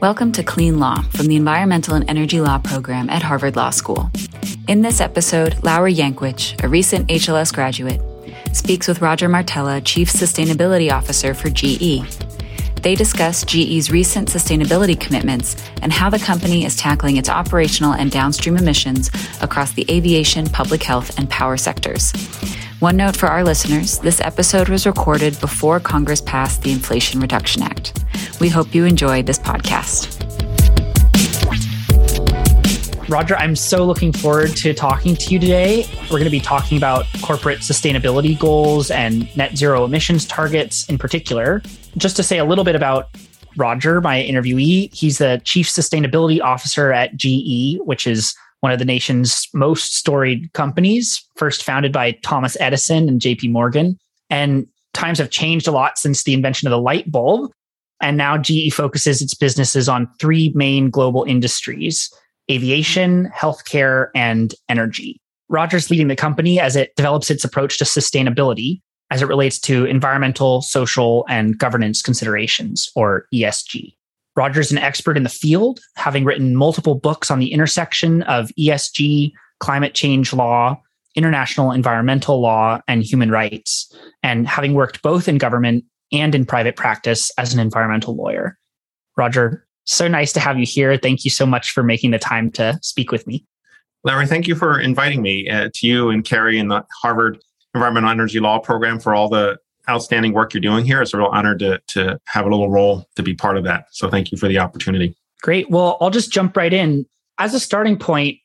Welcome to Clean Law from the Environmental and Energy Law program at Harvard Law School. In this episode, Laura Yankwich, a recent HLS graduate, speaks with Roger Martella, Chief Sustainability Officer for GE. They discuss GE's recent sustainability commitments and how the company is tackling its operational and downstream emissions across the aviation, public health, and power sectors. One note for our listeners this episode was recorded before Congress passed the Inflation Reduction Act. We hope you enjoy this podcast. Roger, I'm so looking forward to talking to you today. We're going to be talking about corporate sustainability goals and net zero emissions targets in particular. Just to say a little bit about Roger, my interviewee, he's the chief sustainability officer at GE, which is one of the nation's most storied companies, first founded by Thomas Edison and JP Morgan. And times have changed a lot since the invention of the light bulb. And now GE focuses its businesses on three main global industries aviation, healthcare, and energy. Roger's leading the company as it develops its approach to sustainability as it relates to environmental, social, and governance considerations, or ESG. Roger's an expert in the field, having written multiple books on the intersection of ESG, climate change law, international environmental law, and human rights, and having worked both in government and in private practice as an environmental lawyer. Roger, so nice to have you here. Thank you so much for making the time to speak with me. Laura, thank you for inviting me uh, to you and Carrie in the Harvard Environmental Energy Law program for all the outstanding work you're doing here. It's a real honor to, to have a little role to be part of that. So thank you for the opportunity. Great. Well, I'll just jump right in. As a starting point,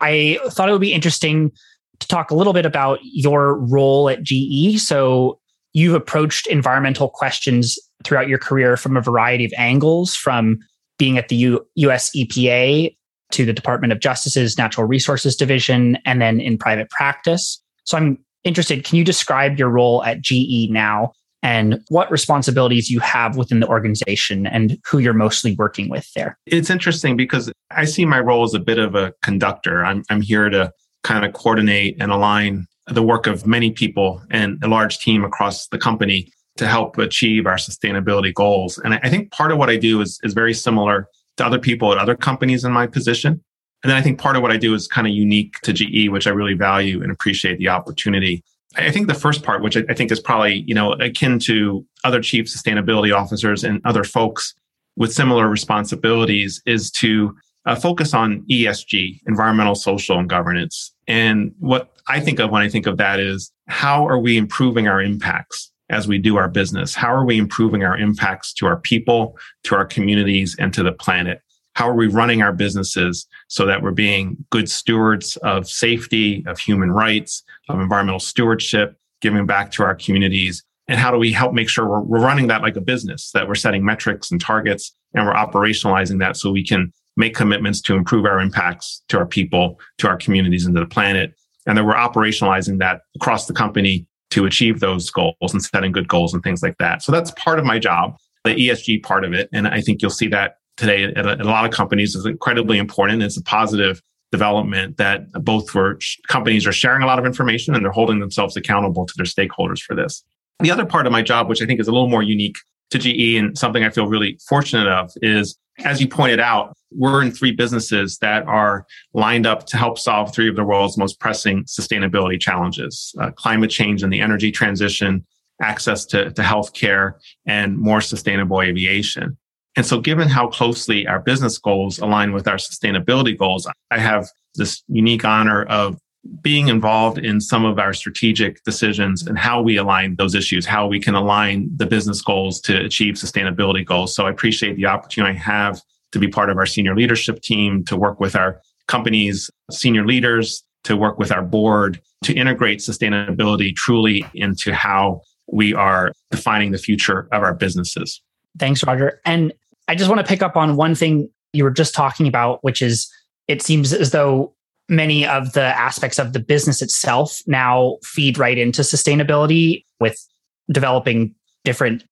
I thought it would be interesting to talk a little bit about your role at GE. So, you've approached environmental questions throughout your career from a variety of angles, from being at the U- US EPA to the Department of Justice's Natural Resources Division, and then in private practice. So I'm interested, can you describe your role at GE now and what responsibilities you have within the organization and who you're mostly working with there? It's interesting because I see my role as a bit of a conductor. I'm, I'm here to kind of coordinate and align the work of many people and a large team across the company to help achieve our sustainability goals. And I think part of what I do is, is very similar to other people at other companies in my position. And then I think part of what I do is kind of unique to GE, which I really value and appreciate the opportunity. I think the first part, which I think is probably, you know, akin to other chief sustainability officers and other folks with similar responsibilities is to uh, focus on ESG, environmental, social, and governance. And what I think of when I think of that is how are we improving our impacts as we do our business? How are we improving our impacts to our people, to our communities, and to the planet? How are we running our businesses so that we're being good stewards of safety, of human rights, of environmental stewardship, giving back to our communities? And how do we help make sure we're, we're running that like a business, that we're setting metrics and targets and we're operationalizing that so we can make commitments to improve our impacts to our people, to our communities, and to the planet. And that we're operationalizing that across the company to achieve those goals and setting good goals and things like that. So that's part of my job, the ESG part of it. And I think you'll see that today at a, at a lot of companies is incredibly important. It's a positive development that both for companies are sharing a lot of information and they're holding themselves accountable to their stakeholders for this. The other part of my job, which I think is a little more unique to GE and something I feel really fortunate of is as you pointed out, we're in three businesses that are lined up to help solve three of the world's most pressing sustainability challenges uh, climate change and the energy transition, access to, to healthcare, and more sustainable aviation. And so, given how closely our business goals align with our sustainability goals, I have this unique honor of being involved in some of our strategic decisions and how we align those issues, how we can align the business goals to achieve sustainability goals. So I appreciate the opportunity I have to be part of our senior leadership team, to work with our company's senior leaders, to work with our board, to integrate sustainability truly into how we are defining the future of our businesses. Thanks, Roger. And I just want to pick up on one thing you were just talking about, which is it seems as though many of the aspects of the business itself now feed right into sustainability with developing different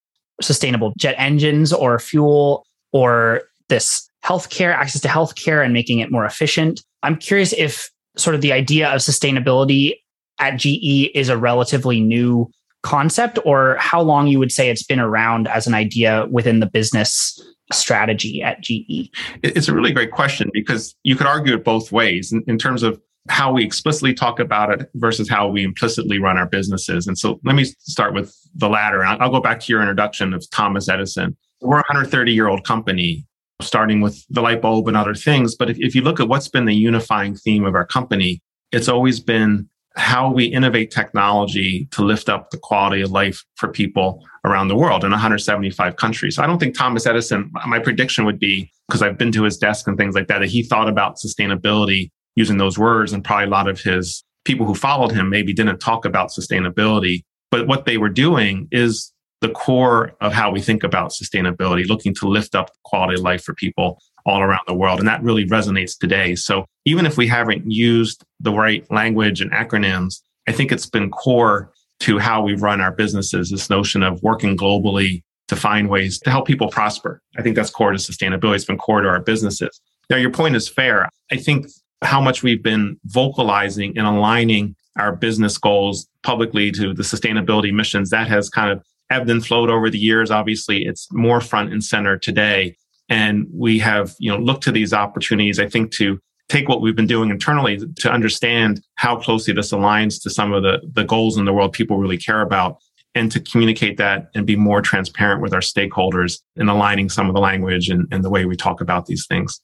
sustainable jet engines or fuel or this healthcare access to healthcare and making it more efficient. I'm curious if sort of the idea of sustainability at GE is a relatively new concept or how long you would say it's been around as an idea within the business strategy at GE? It's a really great question because you could argue it both ways in, in terms of how we explicitly talk about it versus how we implicitly run our businesses. And so let me start with the latter. I'll, I'll go back to your introduction of Thomas Edison. We're a 130 year old company, starting with the light bulb and other things. But if, if you look at what's been the unifying theme of our company, it's always been how we innovate technology to lift up the quality of life for people around the world in 175 countries. So I don't think Thomas Edison, my prediction would be, because I've been to his desk and things like that, that he thought about sustainability using those words. And probably a lot of his people who followed him maybe didn't talk about sustainability. But what they were doing is the core of how we think about sustainability, looking to lift up quality of life for people all around the world. And that really resonates today. So even if we haven't used the right language and acronyms, I think it's been core to how we run our businesses, this notion of working globally to find ways to help people prosper. I think that's core to sustainability. It's been core to our businesses. Now, your point is fair. I think how much we've been vocalizing and aligning our business goals publicly to the sustainability missions, that has kind of ebbed and flowed over the years. Obviously, it's more front and center today. And we have, you know, looked to these opportunities, I think, to take what we've been doing internally to understand how closely this aligns to some of the, the goals in the world people really care about and to communicate that and be more transparent with our stakeholders in aligning some of the language and, and the way we talk about these things.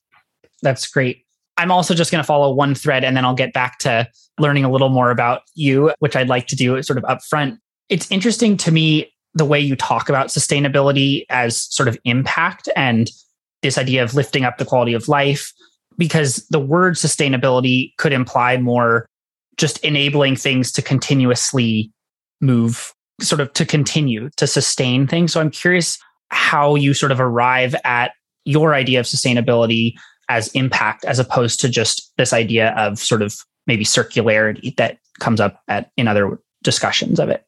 That's great. I'm also just going to follow one thread and then I'll get back to learning a little more about you, which I'd like to do sort of upfront. It's interesting to me the way you talk about sustainability as sort of impact and this idea of lifting up the quality of life, because the word sustainability could imply more just enabling things to continuously move, sort of to continue to sustain things. So I'm curious how you sort of arrive at your idea of sustainability as impact as opposed to just this idea of sort of maybe circularity that comes up at in other discussions of it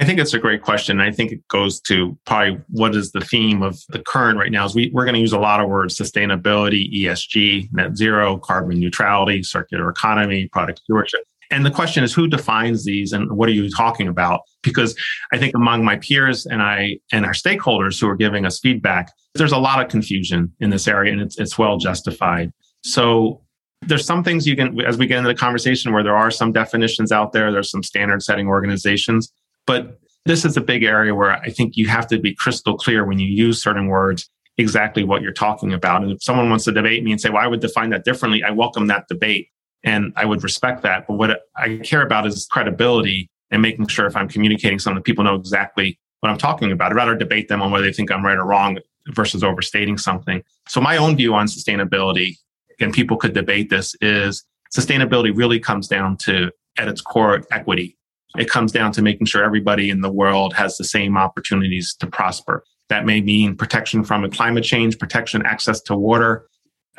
I think it's a great question. I think it goes to probably what is the theme of the current right now is we, we're going to use a lot of words, sustainability, ESG, net zero, carbon neutrality, circular economy, product stewardship. And the question is who defines these and what are you talking about? Because I think among my peers and I and our stakeholders who are giving us feedback, there's a lot of confusion in this area and it's, it's well justified. So there's some things you can, as we get into the conversation where there are some definitions out there, there's some standard setting organizations. But this is a big area where I think you have to be crystal clear when you use certain words exactly what you're talking about. And if someone wants to debate me and say, well, I would define that differently, I welcome that debate and I would respect that. But what I care about is credibility and making sure if I'm communicating something, people know exactly what I'm talking about. I'd rather debate them on whether they think I'm right or wrong versus overstating something. So my own view on sustainability, and people could debate this, is sustainability really comes down to at its core equity it comes down to making sure everybody in the world has the same opportunities to prosper. That may mean protection from climate change, protection, access to water,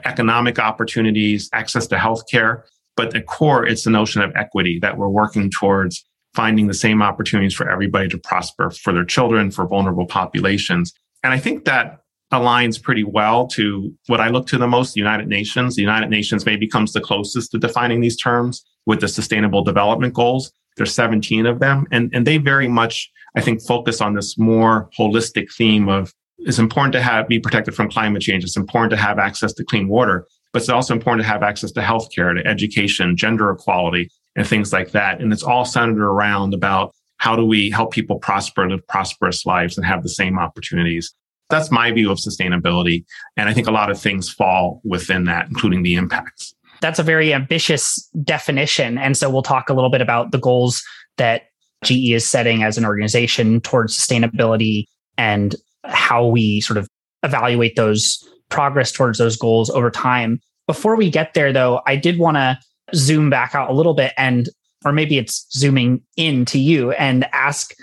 economic opportunities, access to healthcare. But at core, it's the notion of equity that we're working towards finding the same opportunities for everybody to prosper for their children, for vulnerable populations. And I think that aligns pretty well to what I look to the most, the United Nations. The United Nations maybe comes the closest to defining these terms with the sustainable development goals. There's 17 of them. And, and they very much, I think, focus on this more holistic theme of it's important to have be protected from climate change. It's important to have access to clean water, but it's also important to have access to healthcare, to education, gender equality, and things like that. And it's all centered around about how do we help people prosper, live prosperous lives, and have the same opportunities. That's my view of sustainability. And I think a lot of things fall within that, including the impacts that's a very ambitious definition. And so we'll talk a little bit about the goals that GE is setting as an organization towards sustainability and how we sort of evaluate those progress towards those goals over time. Before we get there, though, I did want to zoom back out a little bit and, or maybe it's zooming in to you and ask,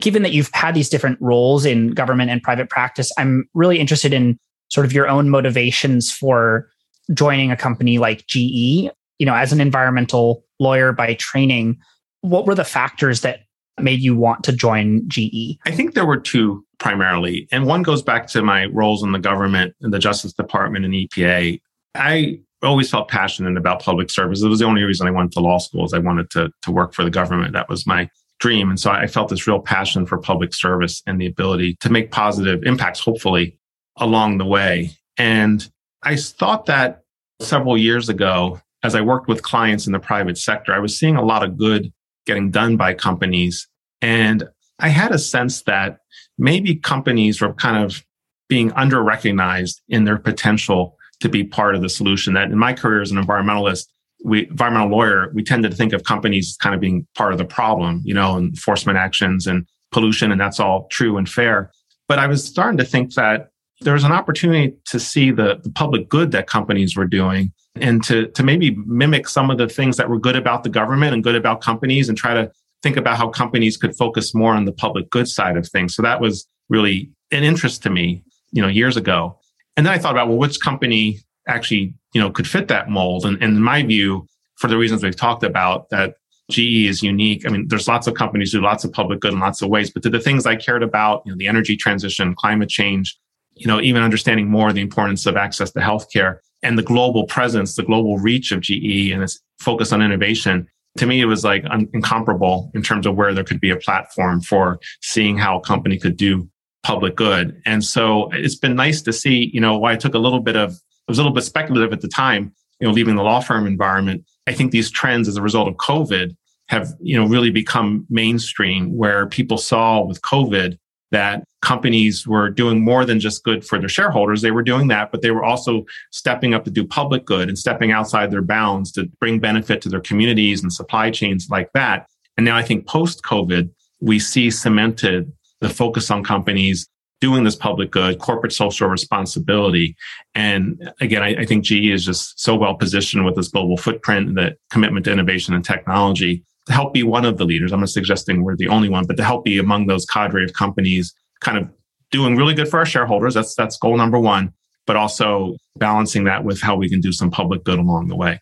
given that you've had these different roles in government and private practice, I'm really interested in sort of your own motivations for joining a company like GE, you know, as an environmental lawyer by training, what were the factors that made you want to join GE? I think there were two primarily. And one goes back to my roles in the government, in the Justice Department and EPA. I always felt passionate about public service. It was the only reason I went to law school is I wanted to, to work for the government. That was my dream. And so I felt this real passion for public service and the ability to make positive impacts, hopefully, along the way. And I thought that several years ago, as I worked with clients in the private sector, I was seeing a lot of good getting done by companies. And I had a sense that maybe companies were kind of being under recognized in their potential to be part of the solution. That in my career as an environmentalist, we environmental lawyer, we tend to think of companies kind of being part of the problem, you know, enforcement actions and pollution, and that's all true and fair. But I was starting to think that there was an opportunity to see the, the public good that companies were doing and to, to maybe mimic some of the things that were good about the government and good about companies and try to think about how companies could focus more on the public good side of things. So that was really an interest to me, you know, years ago. And then I thought about, well, which company actually, you know, could fit that mold? And, and in my view, for the reasons we've talked about, that GE is unique. I mean, there's lots of companies do lots of public good in lots of ways, but to the things I cared about, you know, the energy transition, climate change, you know, even understanding more the importance of access to healthcare and the global presence, the global reach of GE and its focus on innovation. To me, it was like un- incomparable in terms of where there could be a platform for seeing how a company could do public good. And so it's been nice to see, you know, why I took a little bit of, it was a little bit speculative at the time, you know, leaving the law firm environment. I think these trends as a result of COVID have, you know, really become mainstream where people saw with COVID that companies were doing more than just good for their shareholders. They were doing that, but they were also stepping up to do public good and stepping outside their bounds to bring benefit to their communities and supply chains like that. And now I think post COVID, we see cemented the focus on companies doing this public good, corporate social responsibility. And again, I, I think GE is just so well positioned with this global footprint, the commitment to innovation and technology to help be one of the leaders. I'm not suggesting we're the only one, but to help be among those cadre of companies kind of doing really good for our shareholders. That's that's goal number one, but also balancing that with how we can do some public good along the way.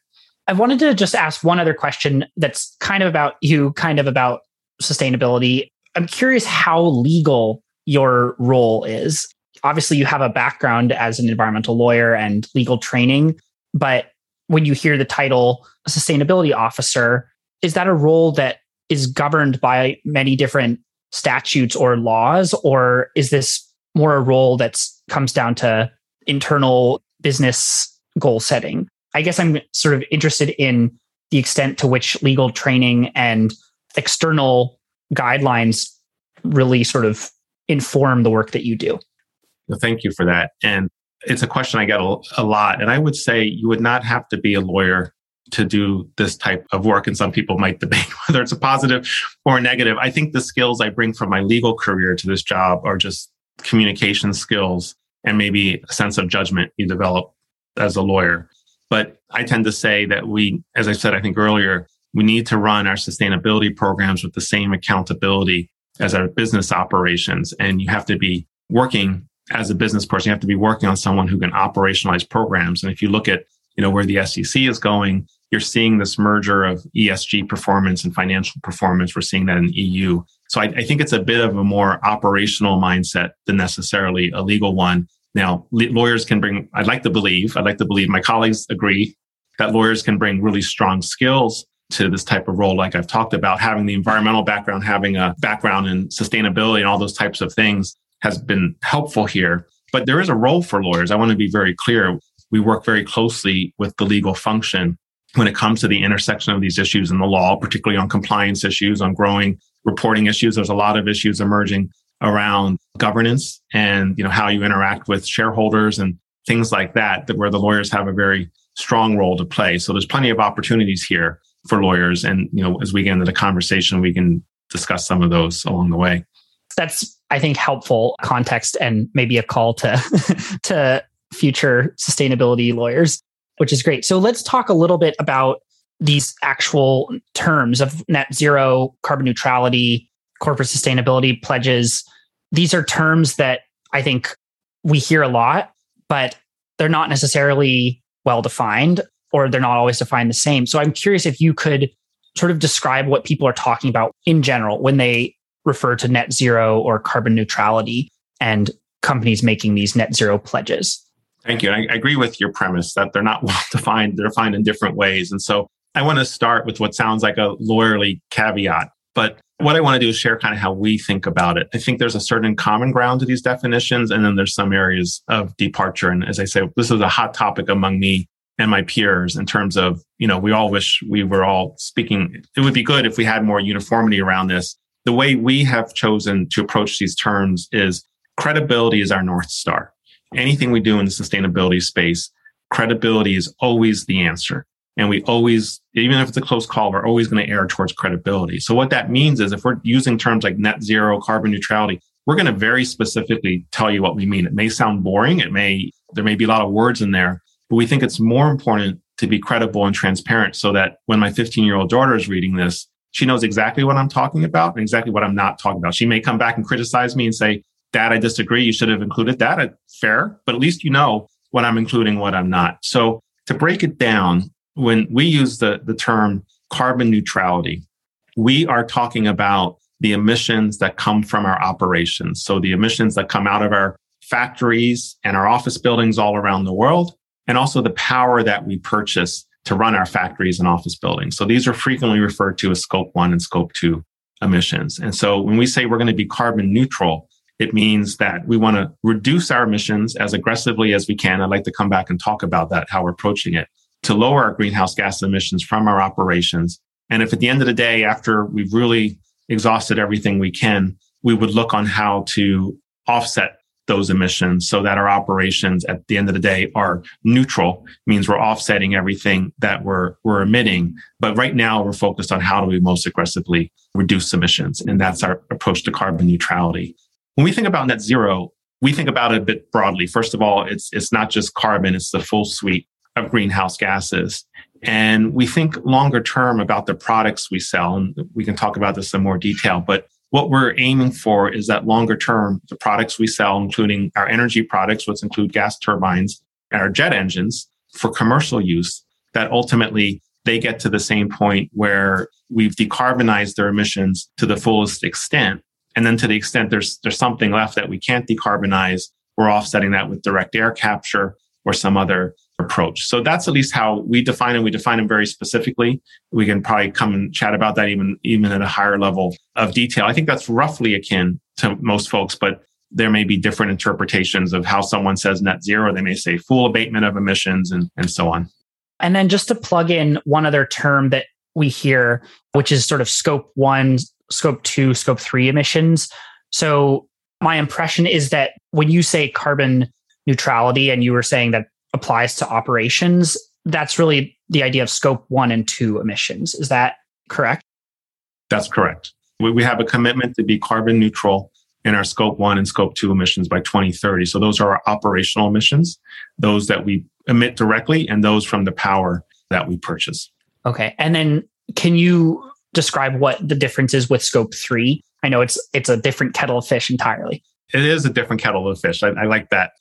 I wanted to just ask one other question that's kind of about you, kind of about sustainability. I'm curious how legal your role is. Obviously, you have a background as an environmental lawyer and legal training, but when you hear the title sustainability officer, is that a role that is governed by many different statutes or laws or is this more a role that comes down to internal business goal setting? I guess i'm sort of interested in the extent to which legal training and external guidelines really sort of inform the work that you do. Well, thank you for that. And it's a question i get a, a lot. And i would say you would not have to be a lawyer to do this type of work. And some people might debate whether it's a positive or a negative. I think the skills I bring from my legal career to this job are just communication skills and maybe a sense of judgment you develop as a lawyer. But I tend to say that we, as I said, I think earlier, we need to run our sustainability programs with the same accountability as our business operations. And you have to be working as a business person, you have to be working on someone who can operationalize programs. And if you look at you know where the SEC is going, you're seeing this merger of ESG performance and financial performance. We're seeing that in EU. So I, I, think it's a bit of a more operational mindset than necessarily a legal one. Now, lawyers can bring, I'd like to believe, I'd like to believe my colleagues agree that lawyers can bring really strong skills to this type of role, like I've talked about, having the environmental background, having a background in sustainability and all those types of things has been helpful here. But there is a role for lawyers. I want to be very clear. We work very closely with the legal function when it comes to the intersection of these issues in the law, particularly on compliance issues, on growing reporting issues. There's a lot of issues emerging around governance and you know how you interact with shareholders and things like that, that where the lawyers have a very strong role to play. So there's plenty of opportunities here for lawyers. And you know, as we get into the conversation, we can discuss some of those along the way. That's I think helpful context and maybe a call to to future sustainability lawyers which is great. So let's talk a little bit about these actual terms of net zero, carbon neutrality, corporate sustainability pledges. These are terms that I think we hear a lot, but they're not necessarily well defined or they're not always defined the same. So I'm curious if you could sort of describe what people are talking about in general when they refer to net zero or carbon neutrality and companies making these net zero pledges. Thank you. I, I agree with your premise that they're not well defined. They're defined in different ways. And so I want to start with what sounds like a lawyerly caveat. But what I want to do is share kind of how we think about it. I think there's a certain common ground to these definitions, and then there's some areas of departure. And as I say, this is a hot topic among me and my peers in terms of, you know, we all wish we were all speaking. It would be good if we had more uniformity around this. The way we have chosen to approach these terms is credibility is our North Star. Anything we do in the sustainability space, credibility is always the answer. And we always, even if it's a close call, we're always going to err towards credibility. So what that means is if we're using terms like net zero, carbon neutrality, we're going to very specifically tell you what we mean. It may sound boring. It may, there may be a lot of words in there, but we think it's more important to be credible and transparent so that when my 15 year old daughter is reading this, she knows exactly what I'm talking about and exactly what I'm not talking about. She may come back and criticize me and say, Dad, I disagree. You should have included that. Uh, fair, but at least you know what I'm including, what I'm not. So to break it down, when we use the, the term carbon neutrality, we are talking about the emissions that come from our operations. So the emissions that come out of our factories and our office buildings all around the world, and also the power that we purchase to run our factories and office buildings. So these are frequently referred to as scope one and scope two emissions. And so when we say we're going to be carbon neutral, it means that we want to reduce our emissions as aggressively as we can. I'd like to come back and talk about that, how we're approaching it to lower our greenhouse gas emissions from our operations. And if at the end of the day, after we've really exhausted everything we can, we would look on how to offset those emissions so that our operations at the end of the day are neutral means we're offsetting everything that we're we're emitting but right now we're focused on how do we most aggressively reduce emissions and that's our approach to carbon neutrality when we think about net zero we think about it a bit broadly first of all it's it's not just carbon it's the full suite of greenhouse gases. And we think longer term about the products we sell, and we can talk about this in more detail. But what we're aiming for is that longer term, the products we sell, including our energy products, which include gas turbines and our jet engines for commercial use, that ultimately they get to the same point where we've decarbonized their emissions to the fullest extent. And then to the extent there's, there's something left that we can't decarbonize, we're offsetting that with direct air capture or some other approach. So that's at least how we define it. We define them very specifically. We can probably come and chat about that even, even at a higher level of detail. I think that's roughly akin to most folks, but there may be different interpretations of how someone says net zero. They may say full abatement of emissions and, and so on. And then just to plug in one other term that we hear, which is sort of scope one, scope two, scope three emissions. So my impression is that when you say carbon neutrality and you were saying that applies to operations, that's really the idea of scope one and two emissions. Is that correct? That's correct. We have a commitment to be carbon neutral in our scope one and scope two emissions by 2030. So those are our operational emissions, those that we emit directly and those from the power that we purchase. Okay. And then can you describe what the difference is with scope three? I know it's it's a different kettle of fish entirely. It is a different kettle of fish. I, I like that.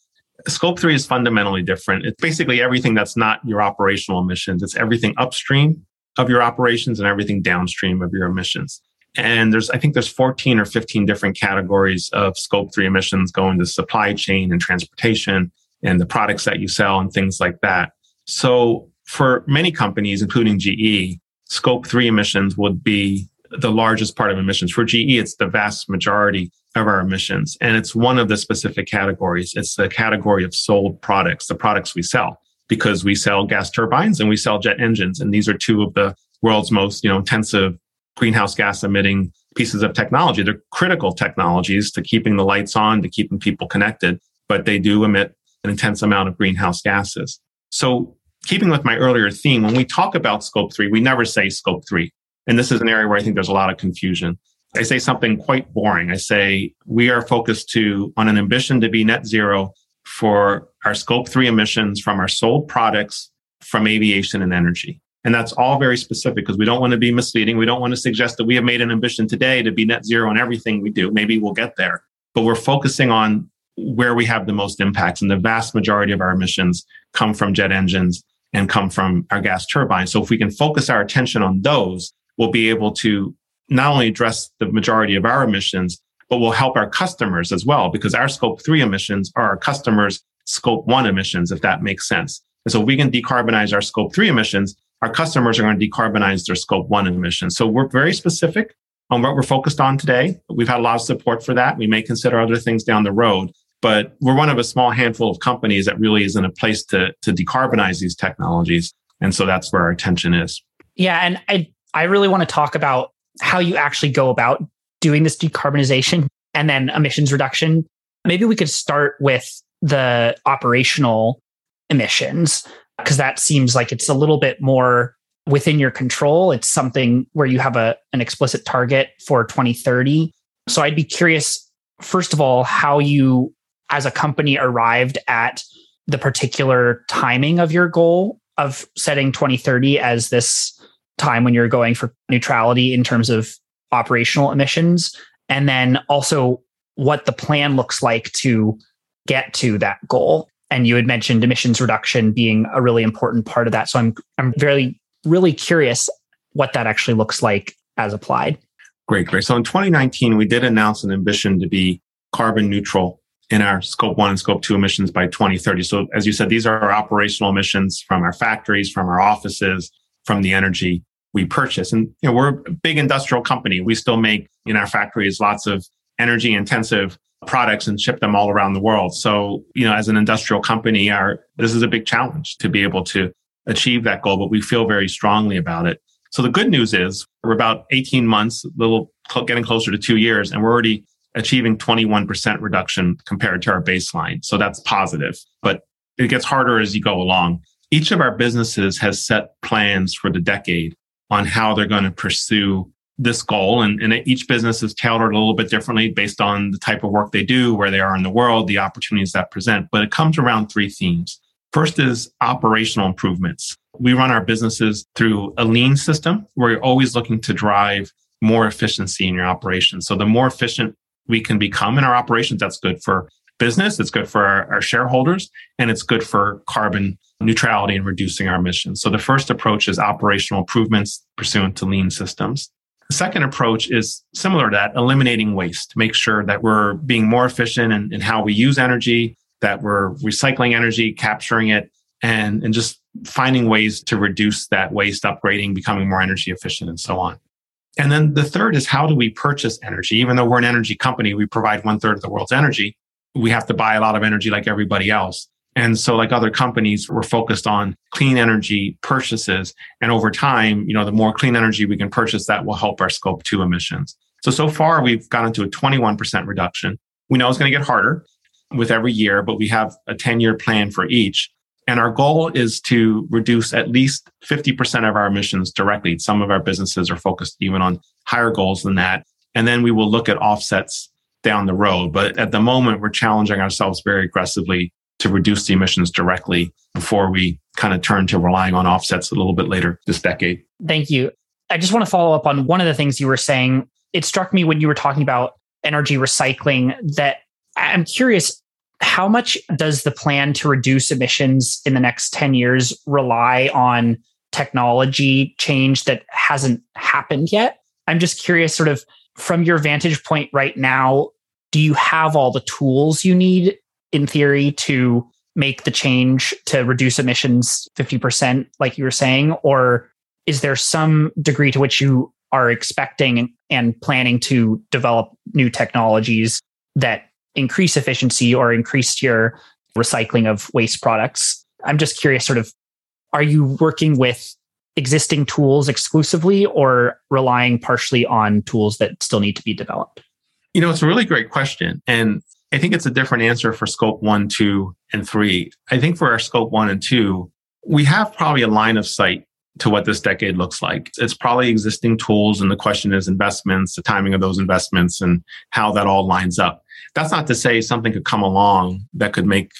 Scope three is fundamentally different. It's basically everything that's not your operational emissions. It's everything upstream of your operations and everything downstream of your emissions. And there's, I think there's 14 or 15 different categories of scope three emissions going to supply chain and transportation and the products that you sell and things like that. So for many companies, including GE, scope three emissions would be the largest part of emissions. For GE, it's the vast majority of our emissions. And it's one of the specific categories. It's the category of sold products, the products we sell, because we sell gas turbines and we sell jet engines. And these are two of the world's most, you know, intensive greenhouse gas emitting pieces of technology. They're critical technologies to keeping the lights on, to keeping people connected, but they do emit an intense amount of greenhouse gases. So keeping with my earlier theme, when we talk about scope three, we never say scope three. And this is an area where I think there's a lot of confusion. I say something quite boring. I say we are focused to on an ambition to be net zero for our scope three emissions from our sold products from aviation and energy. And that's all very specific because we don't want to be misleading. We don't want to suggest that we have made an ambition today to be net zero in everything we do. Maybe we'll get there, but we're focusing on where we have the most impacts. And the vast majority of our emissions come from jet engines and come from our gas turbines. So if we can focus our attention on those, we'll be able to not only address the majority of our emissions, but we'll help our customers as well, because our scope three emissions are our customers' scope one emissions, if that makes sense. And so if we can decarbonize our scope three emissions, our customers are going to decarbonize their scope one emissions. So we're very specific on what we're focused on today. We've had a lot of support for that. We may consider other things down the road, but we're one of a small handful of companies that really is in a place to, to decarbonize these technologies. And so that's where our attention is. Yeah. And I, I really want to talk about how you actually go about doing this decarbonization and then emissions reduction. Maybe we could start with the operational emissions because that seems like it's a little bit more within your control. It's something where you have a, an explicit target for 2030. So I'd be curious, first of all, how you as a company arrived at the particular timing of your goal of setting 2030 as this time when you're going for neutrality in terms of operational emissions. And then also what the plan looks like to get to that goal. And you had mentioned emissions reduction being a really important part of that. So I'm I'm very really curious what that actually looks like as applied. Great, great. So in 2019, we did announce an ambition to be carbon neutral in our scope one and scope two emissions by 2030. So as you said, these are our operational emissions from our factories, from our offices, from the energy we purchase. And you know, we're a big industrial company. We still make in our factories lots of energy intensive products and ship them all around the world. So, you know, as an industrial company, our this is a big challenge to be able to achieve that goal, but we feel very strongly about it. So the good news is we're about 18 months, little getting closer to two years, and we're already achieving 21% reduction compared to our baseline. So that's positive, but it gets harder as you go along. Each of our businesses has set plans for the decade on how they're going to pursue this goal. And, and each business is tailored a little bit differently based on the type of work they do, where they are in the world, the opportunities that present. But it comes around three themes. First is operational improvements. We run our businesses through a lean system where you're always looking to drive more efficiency in your operations. So the more efficient we can become in our operations, that's good for business, it's good for our, our shareholders, and it's good for carbon neutrality and reducing our emissions. So the first approach is operational improvements pursuant to lean systems. The second approach is similar to that, eliminating waste, make sure that we're being more efficient in, in how we use energy, that we're recycling energy, capturing it, and, and just finding ways to reduce that waste, upgrading, becoming more energy efficient, and so on. And then the third is how do we purchase energy? Even though we're an energy company, we provide one third of the world's energy. We have to buy a lot of energy like everybody else. And so like other companies, we're focused on clean energy purchases. And over time, you know, the more clean energy we can purchase, that will help our scope two emissions. So, so far we've gotten to a 21% reduction. We know it's going to get harder with every year, but we have a 10 year plan for each. And our goal is to reduce at least 50% of our emissions directly. Some of our businesses are focused even on higher goals than that. And then we will look at offsets down the road. But at the moment, we're challenging ourselves very aggressively to reduce the emissions directly before we kind of turn to relying on offsets a little bit later this decade. Thank you. I just want to follow up on one of the things you were saying. It struck me when you were talking about energy recycling that I'm curious how much does the plan to reduce emissions in the next 10 years rely on technology change that hasn't happened yet? I'm just curious, sort of from your vantage point right now, do you have all the tools you need in theory to make the change to reduce emissions 50%, like you were saying? Or is there some degree to which you are expecting and planning to develop new technologies that increase efficiency or increase your recycling of waste products? I'm just curious, sort of, are you working with existing tools exclusively or relying partially on tools that still need to be developed? You know, it's a really great question. And I think it's a different answer for scope one, two, and three. I think for our scope one and two, we have probably a line of sight to what this decade looks like. It's probably existing tools, and the question is investments, the timing of those investments, and how that all lines up. That's not to say something could come along that could make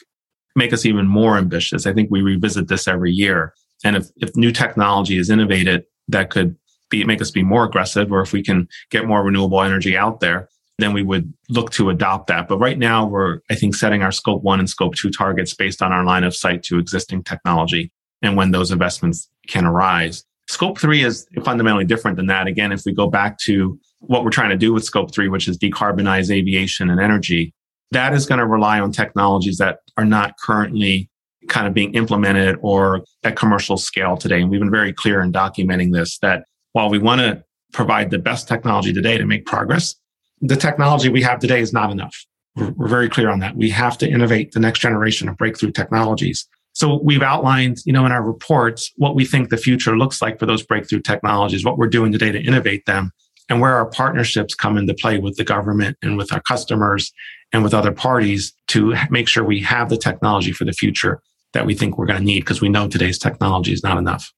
make us even more ambitious. I think we revisit this every year. And if, if new technology is innovated that could be make us be more aggressive, or if we can get more renewable energy out there, then we would look to adopt that. But right now, we're, I think, setting our scope one and scope two targets based on our line of sight to existing technology and when those investments can arise. Scope three is fundamentally different than that. Again, if we go back to what we're trying to do with scope three, which is decarbonize aviation and energy, that is going to rely on technologies that are not currently kind of being implemented or at commercial scale today. And we've been very clear in documenting this that while we want to provide the best technology today to make progress. The technology we have today is not enough. We're, very clear on that. We have to innovate the next generation of breakthrough technologies. So we've outlined, you know, in our reports what we think the future looks like for those breakthrough technologies, what we're doing today to innovate them, and where our partnerships come into play with the government and with our customers and with other parties to make sure we have the technology for the future that we think we're going to need because we know today's technology is not enough.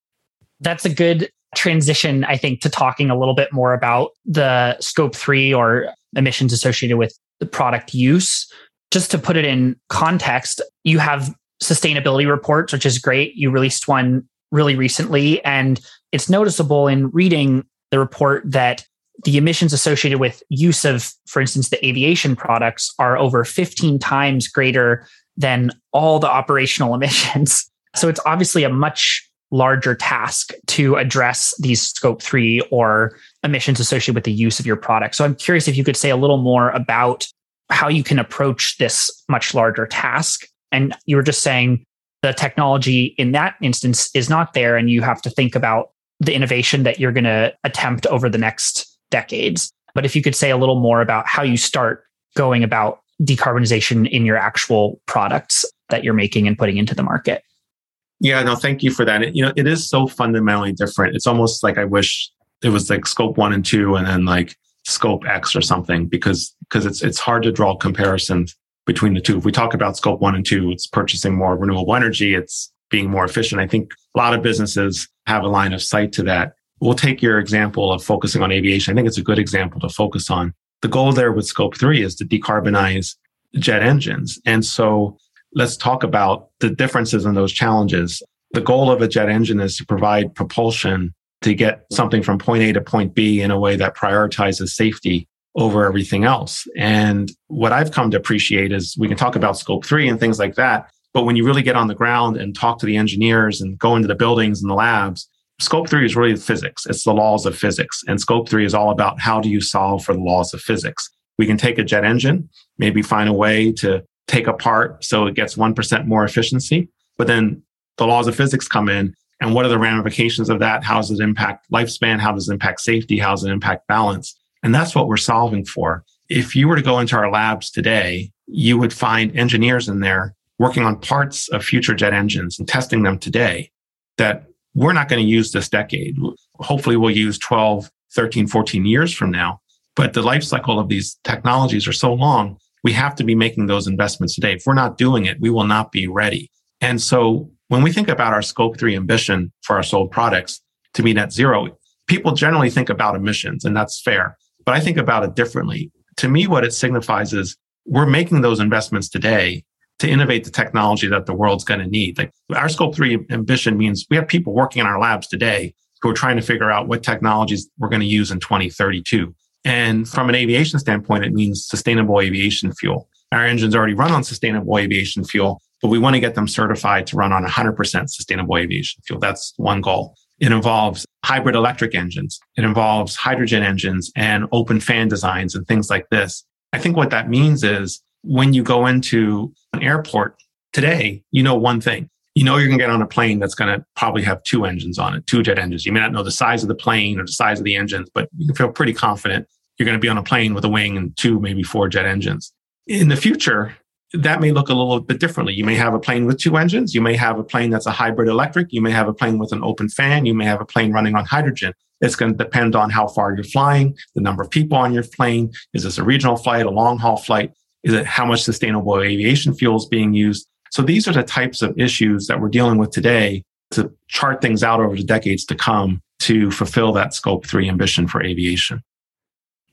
That's a good transition, I think, to talking a little bit more about the scope three or emissions associated with the product use. Just to put it in context, you have sustainability reports, which is great. You released one really recently, and it's noticeable in reading the report that the emissions associated with use of, for instance, the aviation products are over 15 times greater than all the operational emissions. So it's obviously a much larger task to address these scope three or emissions associated with the use of your product. So I'm curious if you could say a little more about how you can approach this much larger task and you were just saying the technology in that instance is not there, and you have to think about the innovation that you're going to attempt over the next decades. But if you could say a little more about how you start going about decarbonization in your actual products that you're making and putting into the market. Yeah, no, thank you for that. It, you know, it is so fundamentally different. It's almost like I wish it was like scope one and two and then like scope X or something because because it's it's hard to draw comparisons between the two. If we talk about scope one and two, it's purchasing more renewable energy, it's being more efficient. I think a lot of businesses have a line of sight to that. We'll take your example of focusing on aviation. I think it's a good example to focus on. The goal there with scope three is to decarbonize jet engines. And so let's talk about the differences in those challenges. The goal of a jet engine is to provide propulsion to get something from point A to point B in a way that prioritizes safety over everything else. And what I've come to appreciate is we can talk about scope three and things like that. But when you really get on the ground and talk to the engineers and go into the buildings and the labs, scope three is really physics. It's the laws of physics. And scope three is all about how do you solve for the laws of physics? We can take a jet engine, maybe find a way to take apart so it gets 1% more efficiency. But then the laws of physics come in. And what are the ramifications of that? How does it impact lifespan? How does it impact safety? How does it impact balance? And that's what we're solving for. If you were to go into our labs today, you would find engineers in there working on parts of future jet engines and testing them today that we're not going to use this decade. Hopefully we'll use 12, 13, 14 years from now. But the life cycle of these technologies are so long, we have to be making those investments today. If we're not doing it, we will not be ready. And so when we think about our scope three ambition for our sold products to be net zero, people generally think about emissions and that's fair but I think about it differently. To me, what it signifies is we're making those investments today to innovate the technology that the world's going to need. Like our scope three ambition means we have people working in our labs today who are trying to figure out what technologies we're going to use in 2032. And from an aviation standpoint, it means sustainable aviation fuel. Our engines already run on sustainable aviation fuel, but we want to get them certified to run on 100% sustainable aviation fuel. That's one goal. It involves hybrid electric engines. It involves hydrogen engines and open fan designs and things like this. I think what that means is when you go into an airport today, you know one thing. You know you're going to get on a plane that's going to probably have two engines on it, two jet engines. You may not know the size of the plane or the size of the engines, but you can feel pretty confident you're going to be on a plane with a wing and two, maybe four jet engines. In the future, that may look a little bit differently. You may have a plane with two engines. You may have a plane that's a hybrid electric. You may have a plane with an open fan. You may have a plane running on hydrogen. It's going to depend on how far you're flying, the number of people on your plane. Is this a regional flight, a long haul flight? Is it how much sustainable aviation fuel is being used? So these are the types of issues that we're dealing with today to chart things out over the decades to come to fulfill that scope three ambition for aviation.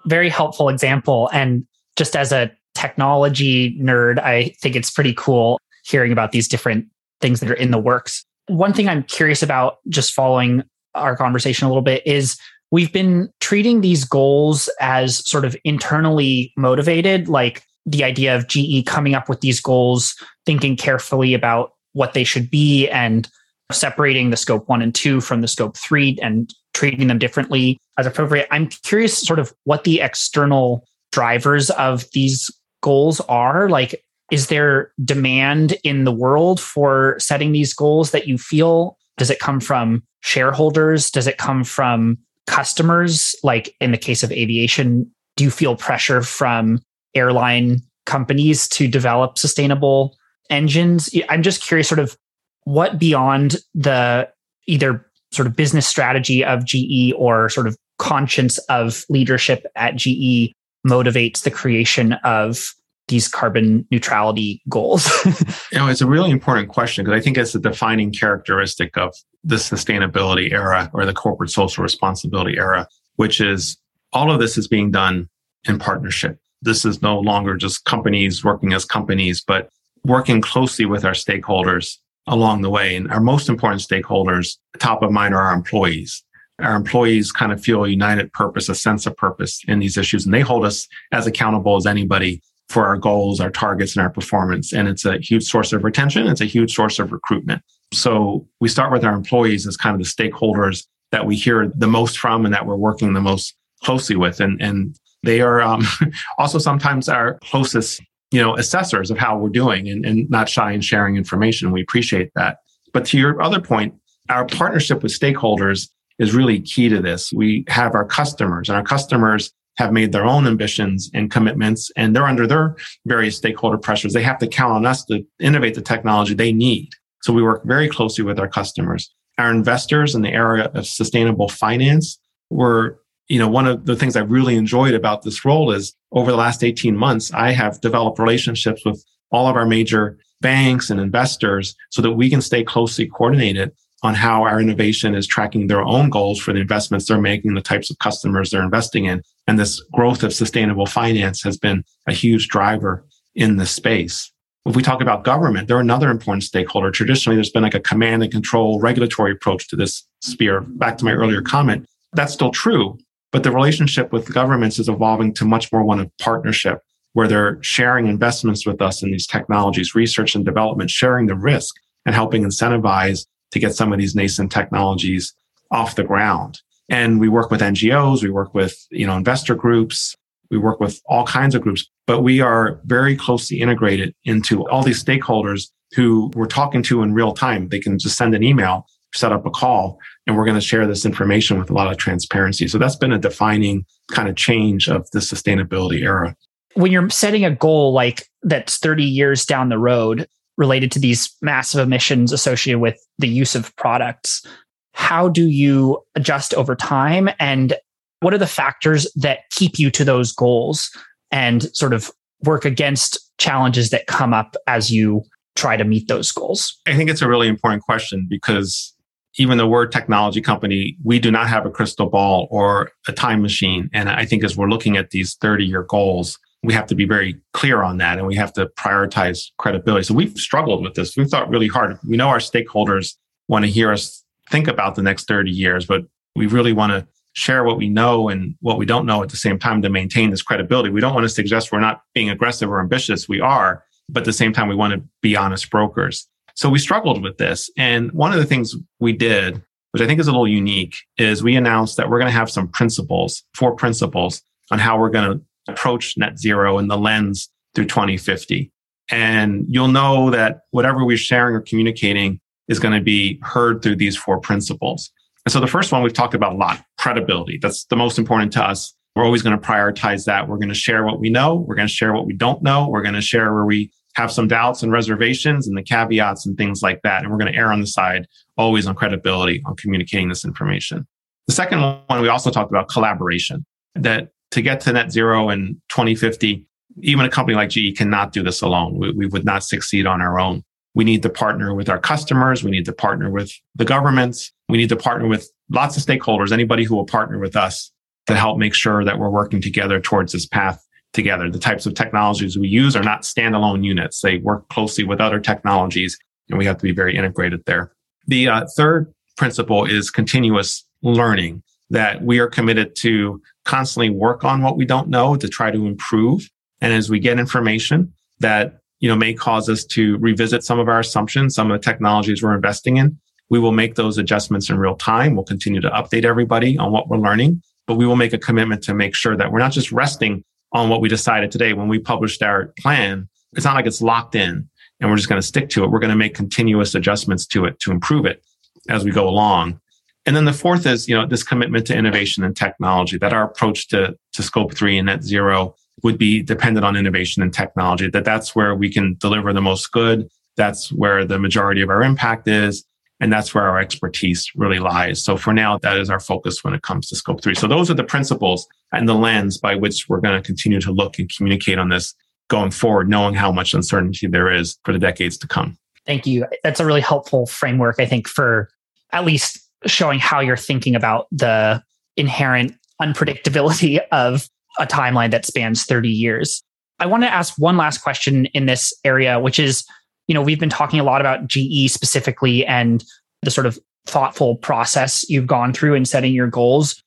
Very helpful example. And just as a technology nerd, I think it's pretty cool hearing about these different things that are in the works. One thing I'm curious about, just following our conversation a little bit, is we've been treating these goals as sort of internally motivated, like the idea of GE coming up with these goals, thinking carefully about what they should be and separating the scope one and two from the scope three and treating them differently as appropriate. I'm curious, sort of, what the external drivers of these goals are? Like, is there demand in the world for setting these goals that you feel? Does it come from shareholders? Does it come from customers, like in the case of aviation, do you feel pressure from airline companies to develop sustainable engines? I'm just curious, sort of what beyond the either sort of business strategy of GE or sort of conscience of leadership at GE motivates the creation of these carbon neutrality goals? you know, it's a really important question because I think it's a defining characteristic of the sustainability era or the corporate social responsibility era, which is all of this is being done in partnership. This is no longer just companies working as companies, but working closely with our stakeholders along the way. And our most important stakeholders, top of mind, are our employees. Our employees kind of feel a united purpose, a sense of purpose in these issues, and they hold us as accountable as anybody for our goals, our targets, and our performance. And it's a huge source of retention. It's a huge source of recruitment. So we start with our employees as kind of the stakeholders that we hear the most from and that we're working the most closely with. And, and they are um, also sometimes our closest, you know, assessors of how we're doing and, and not shy in sharing information. We appreciate that. But to your other point, our partnership with stakeholders is really key to this. We have our customers and our customers have made their own ambitions and commitments and they're under their various stakeholder pressures. They have to count on us to innovate the technology they need. So we work very closely with our customers. Our investors in the area of sustainable finance were, you know, one of the things I really enjoyed about this role is over the last 18 months, I have developed relationships with all of our major banks and investors so that we can stay closely coordinated on how our innovation is tracking their own goals for the investments they're making, the types of customers they're investing in. And this growth of sustainable finance has been a huge driver in this space. If we talk about government, they're another important stakeholder. Traditionally, there's been like a command and control regulatory approach to this sphere. Back to my earlier comment, that's still true, but the relationship with governments is evolving to much more one of partnership where they're sharing investments with us in these technologies, research and development, sharing the risk and helping incentivize to get some of these nascent technologies off the ground. And we work with NGOs, we work with, you know, investor groups, we work with all kinds of groups, but we are very closely integrated into all these stakeholders who we're talking to in real time. They can just send an email, set up a call, and we're going to share this information with a lot of transparency. So that's been a defining kind of change of the sustainability era. When you're setting a goal like that's 30 years down the road, related to these massive emissions associated with the use of products. How do you adjust over time? And what are the factors that keep you to those goals and sort of work against challenges that come up as you try to meet those goals? I think it's a really important question because even though we're a technology company, we do not have a crystal ball or a time machine. And I think as we're looking at these 30 year goals, we have to be very clear on that and we have to prioritize credibility. So we've struggled with this. We've thought really hard. We know our stakeholders want to hear us think about the next 30 years, but we really want to share what we know and what we don't know at the same time to maintain this credibility. We don't want to suggest we're not being aggressive or ambitious. We are, but at the same time, we want to be honest brokers. So we struggled with this. And one of the things we did, which I think is a little unique, is we announced that we're going to have some principles, four principles on how we're going to approach net zero in the lens through 2050. And you'll know that whatever we're sharing or communicating is going to be heard through these four principles. And so the first one we've talked about a lot, credibility. That's the most important to us. We're always going to prioritize that. We're going to share what we know. We're going to share what we don't know. We're going to share where we have some doubts and reservations and the caveats and things like that. And we're going to err on the side always on credibility on communicating this information. The second one, we also talked about collaboration, that to get to net zero in 2050, even a company like GE cannot do this alone. We, we, would not succeed on our own. We need to partner with our customers. We need to partner with the governments. We need to partner with lots of stakeholders, anybody who will partner with us to help make sure that we're working together towards this path together. The types of technologies we use are not standalone units. They work closely with other technologies and we have to be very integrated there. The uh, third principle is continuous learning that we are committed to constantly work on what we don't know to try to improve. And as we get information that, you know, may cause us to revisit some of our assumptions, some of the technologies we're investing in, we will make those adjustments in real time. We'll continue to update everybody on what we're learning, but we will make a commitment to make sure that we're not just resting on what we decided today when we published our plan. It's not like it's locked in and we're just going to stick to it. We're going to make continuous adjustments to it to improve it as we go along. And then the fourth is, you know, this commitment to innovation and technology that our approach to, to scope three and net zero would be dependent on innovation and technology, that that's where we can deliver the most good. That's where the majority of our impact is. And that's where our expertise really lies. So for now, that is our focus when it comes to scope three. So those are the principles and the lens by which we're going to continue to look and communicate on this going forward, knowing how much uncertainty there is for the decades to come. Thank you. That's a really helpful framework, I think, for at least showing how you're thinking about the inherent unpredictability of a timeline that spans 30 years. I want to ask one last question in this area, which is, you know, we've been talking a lot about GE specifically and the sort of thoughtful process you've gone through in setting your goals.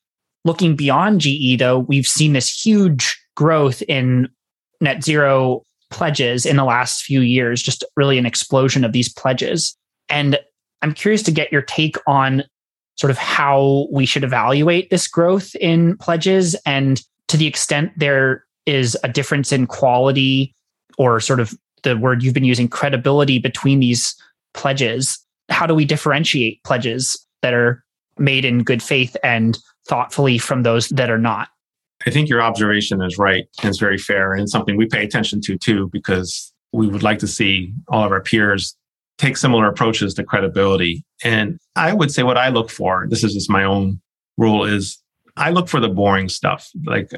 Looking beyond GE, though, we've seen this huge growth in net zero pledges in the last few years, just really an explosion of these pledges. And I'm curious to get your take on sort of how we should evaluate this growth in pledges and to the extent there is a difference in quality or sort of the word you've been using credibility between these pledges how do we differentiate pledges that are made in good faith and thoughtfully from those that are not i think your observation is right and it's very fair and something we pay attention to too because we would like to see all of our peers take similar approaches to credibility. And I would say what I look for, this is just my own rule, is I look for the boring stuff. Like,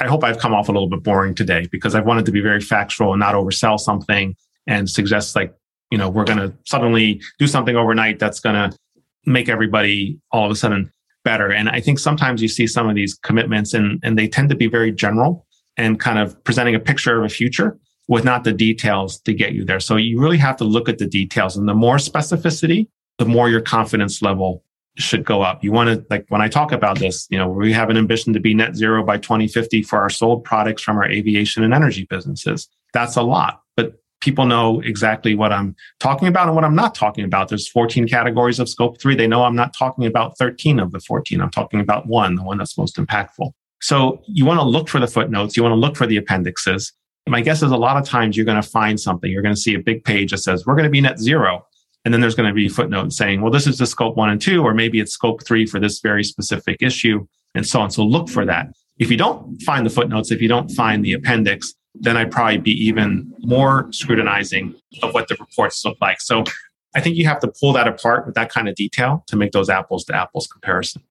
I hope I've come off a little bit boring today because I've wanted to be very factual and not oversell something and suggest, like, you know, we're going to suddenly do something overnight that's going to make everybody all of a sudden better. And I think sometimes you see some of these commitments and, and they tend to be very general and kind of presenting a picture of a future with not the details to get you there. So you really have to look at the details and the more specificity, the more your confidence level should go up. You want to, like when I talk about this, you know, we have an ambition to be net zero by 2050 for our sold products from our aviation and energy businesses. That's a lot, but people know exactly what I'm talking about and what I'm not talking about. There's 14 categories of scope three. They know I'm not talking about 13 of the 14. I'm talking about one, the one that's most impactful. So you want to look for the footnotes. You want to look for the appendixes my guess is a lot of times you're going to find something. You're going to see a big page that says, we're going to be net zero. And then there's going to be footnotes saying, well, this is the scope one and two, or maybe it's scope three for this very specific issue and so on. So look for that. If you don't find the footnotes, if you don't find the appendix, then I'd probably be even more scrutinizing of what the reports look like. So I think you have to pull that apart with that kind of detail to make those apples to apples comparison.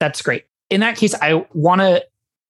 That's great. In that case, I want to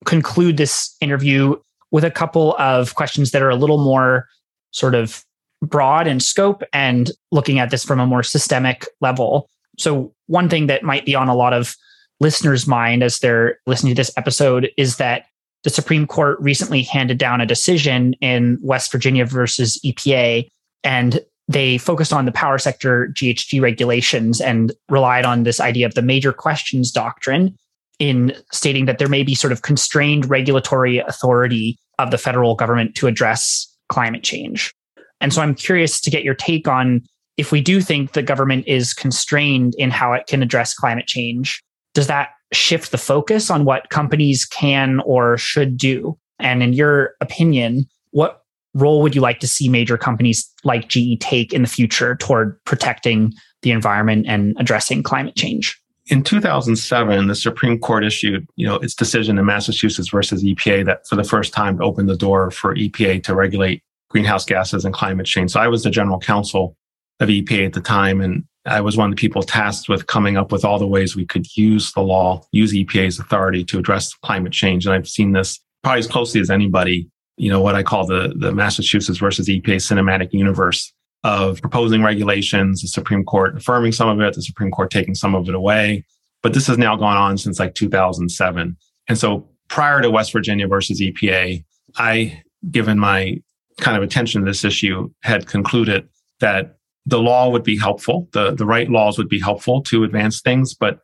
conclude this interview with a couple of questions that are a little more sort of broad in scope and looking at this from a more systemic level. So, one thing that might be on a lot of listeners' mind as they're listening to this episode is that the Supreme Court recently handed down a decision in West Virginia versus EPA, and they focused on the power sector GHG regulations and relied on this idea of the major questions doctrine in stating that there may be sort of constrained regulatory authority of the federal government to address climate change. And so I'm curious to get your take on if we do think the government is constrained in how it can address climate change, does that shift the focus on what companies can or should do? And in your opinion, what role would you like to see major companies like GE take in the future toward protecting the environment and addressing climate change? in 2007, the Supreme Court issued, you know, its decision in Massachusetts versus EPA that for the first time opened the door for EPA to regulate greenhouse gases and climate change. So I was the general counsel of EPA at the time, and I was one of the people tasked with coming up with all the ways we could use the law, use EPA's authority to address climate change. And I've seen this probably as closely as anybody, you know, what I call the, the Massachusetts versus EPA cinematic universe of proposing regulations, the Supreme Court affirming some of it, the Supreme Court taking some of it away. But this has now gone on since like 2007. And so prior to West Virginia versus EPA, I, given my kind of attention to this issue, had concluded that the law would be helpful. The, the right laws would be helpful to advance things. But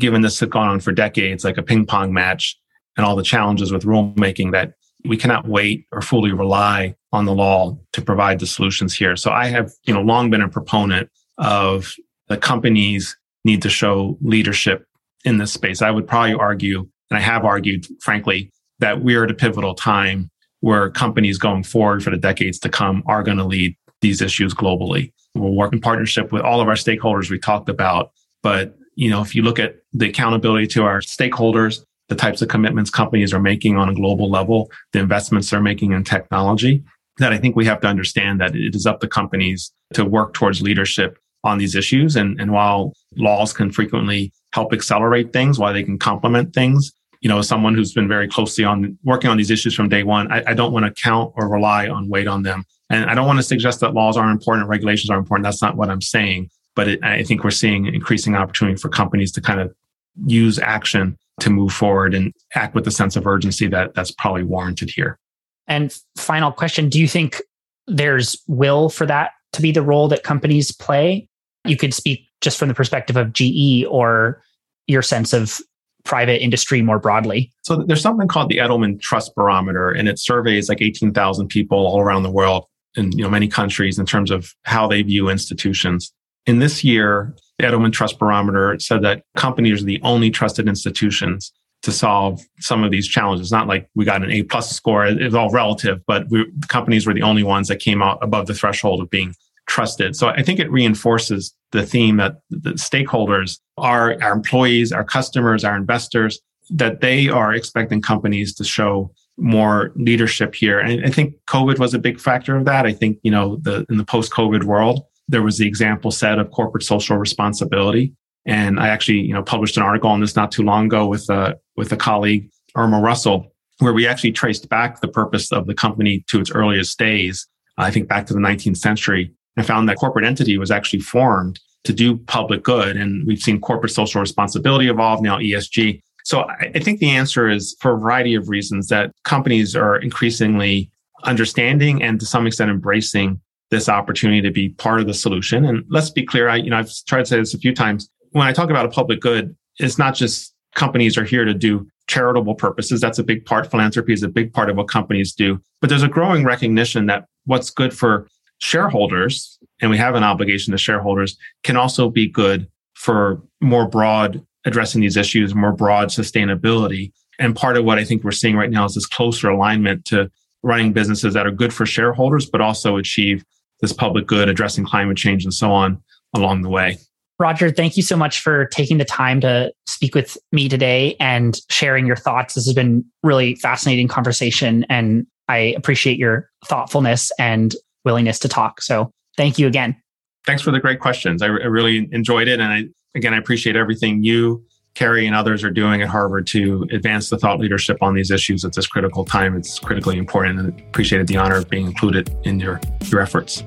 given this had gone on for decades, like a ping pong match and all the challenges with rulemaking that we cannot wait or fully rely on the law to provide the solutions here. So I have, you know, long been a proponent of the companies need to show leadership in this space. I would probably argue, and I have argued, frankly, that we are at a pivotal time where companies going forward for the decades to come are going to lead these issues globally. We'll work in partnership with all of our stakeholders we talked about, but you know, if you look at the accountability to our stakeholders, the types of commitments companies are making on a global level, the investments they're making in technology, that I think we have to understand that it is up to companies to work towards leadership on these issues. And, and while laws can frequently help accelerate things, while they can complement things, you know, someone who's been very closely on working on these issues from day one, I, I don't want to count or rely on weight on them. And I don't want to suggest that laws aren't important, regulations are important. That's not what I'm saying. But it, I think we're seeing increasing opportunity for companies to kind of use action to move forward and act with the sense of urgency that that's probably warranted here. And final question Do you think there's will for that to be the role that companies play? You could speak just from the perspective of GE or your sense of private industry more broadly. So there's something called the Edelman Trust Barometer, and it surveys like 18,000 people all around the world in you know many countries in terms of how they view institutions. In this year, the Edelman Trust Barometer said that companies are the only trusted institutions to solve some of these challenges. Not like we got an A plus score; it's all relative, but we, companies were the only ones that came out above the threshold of being trusted. So I think it reinforces the theme that the stakeholders are our employees, our customers, our investors, that they are expecting companies to show more leadership here. And I think COVID was a big factor of that. I think, you know, the in the post-COVID world, there was the example set of corporate social responsibility. And I actually, you know, published an article on this not too long ago with a with a colleague, Irma Russell, where we actually traced back the purpose of the company to its earliest days. I think back to the 19th century and found that corporate entity was actually formed to do public good. And we've seen corporate social responsibility evolve now ESG. So I think the answer is for a variety of reasons that companies are increasingly understanding and to some extent embracing this opportunity to be part of the solution. And let's be clear, I, you know, I've tried to say this a few times. When I talk about a public good, it's not just companies are here to do charitable purposes. That's a big part. Philanthropy is a big part of what companies do. But there's a growing recognition that what's good for shareholders, and we have an obligation to shareholders, can also be good for more broad addressing these issues, more broad sustainability. And part of what I think we're seeing right now is this closer alignment to running businesses that are good for shareholders, but also achieve this public good, addressing climate change and so on along the way. Roger, thank you so much for taking the time to speak with me today and sharing your thoughts. This has been really fascinating conversation and I appreciate your thoughtfulness and willingness to talk. So thank you again. Thanks for the great questions. I, I really enjoyed it. And I, again, I appreciate everything you, Carrie, and others are doing at Harvard to advance the thought leadership on these issues at this critical time. It's critically important and appreciated the honor of being included in your, your efforts.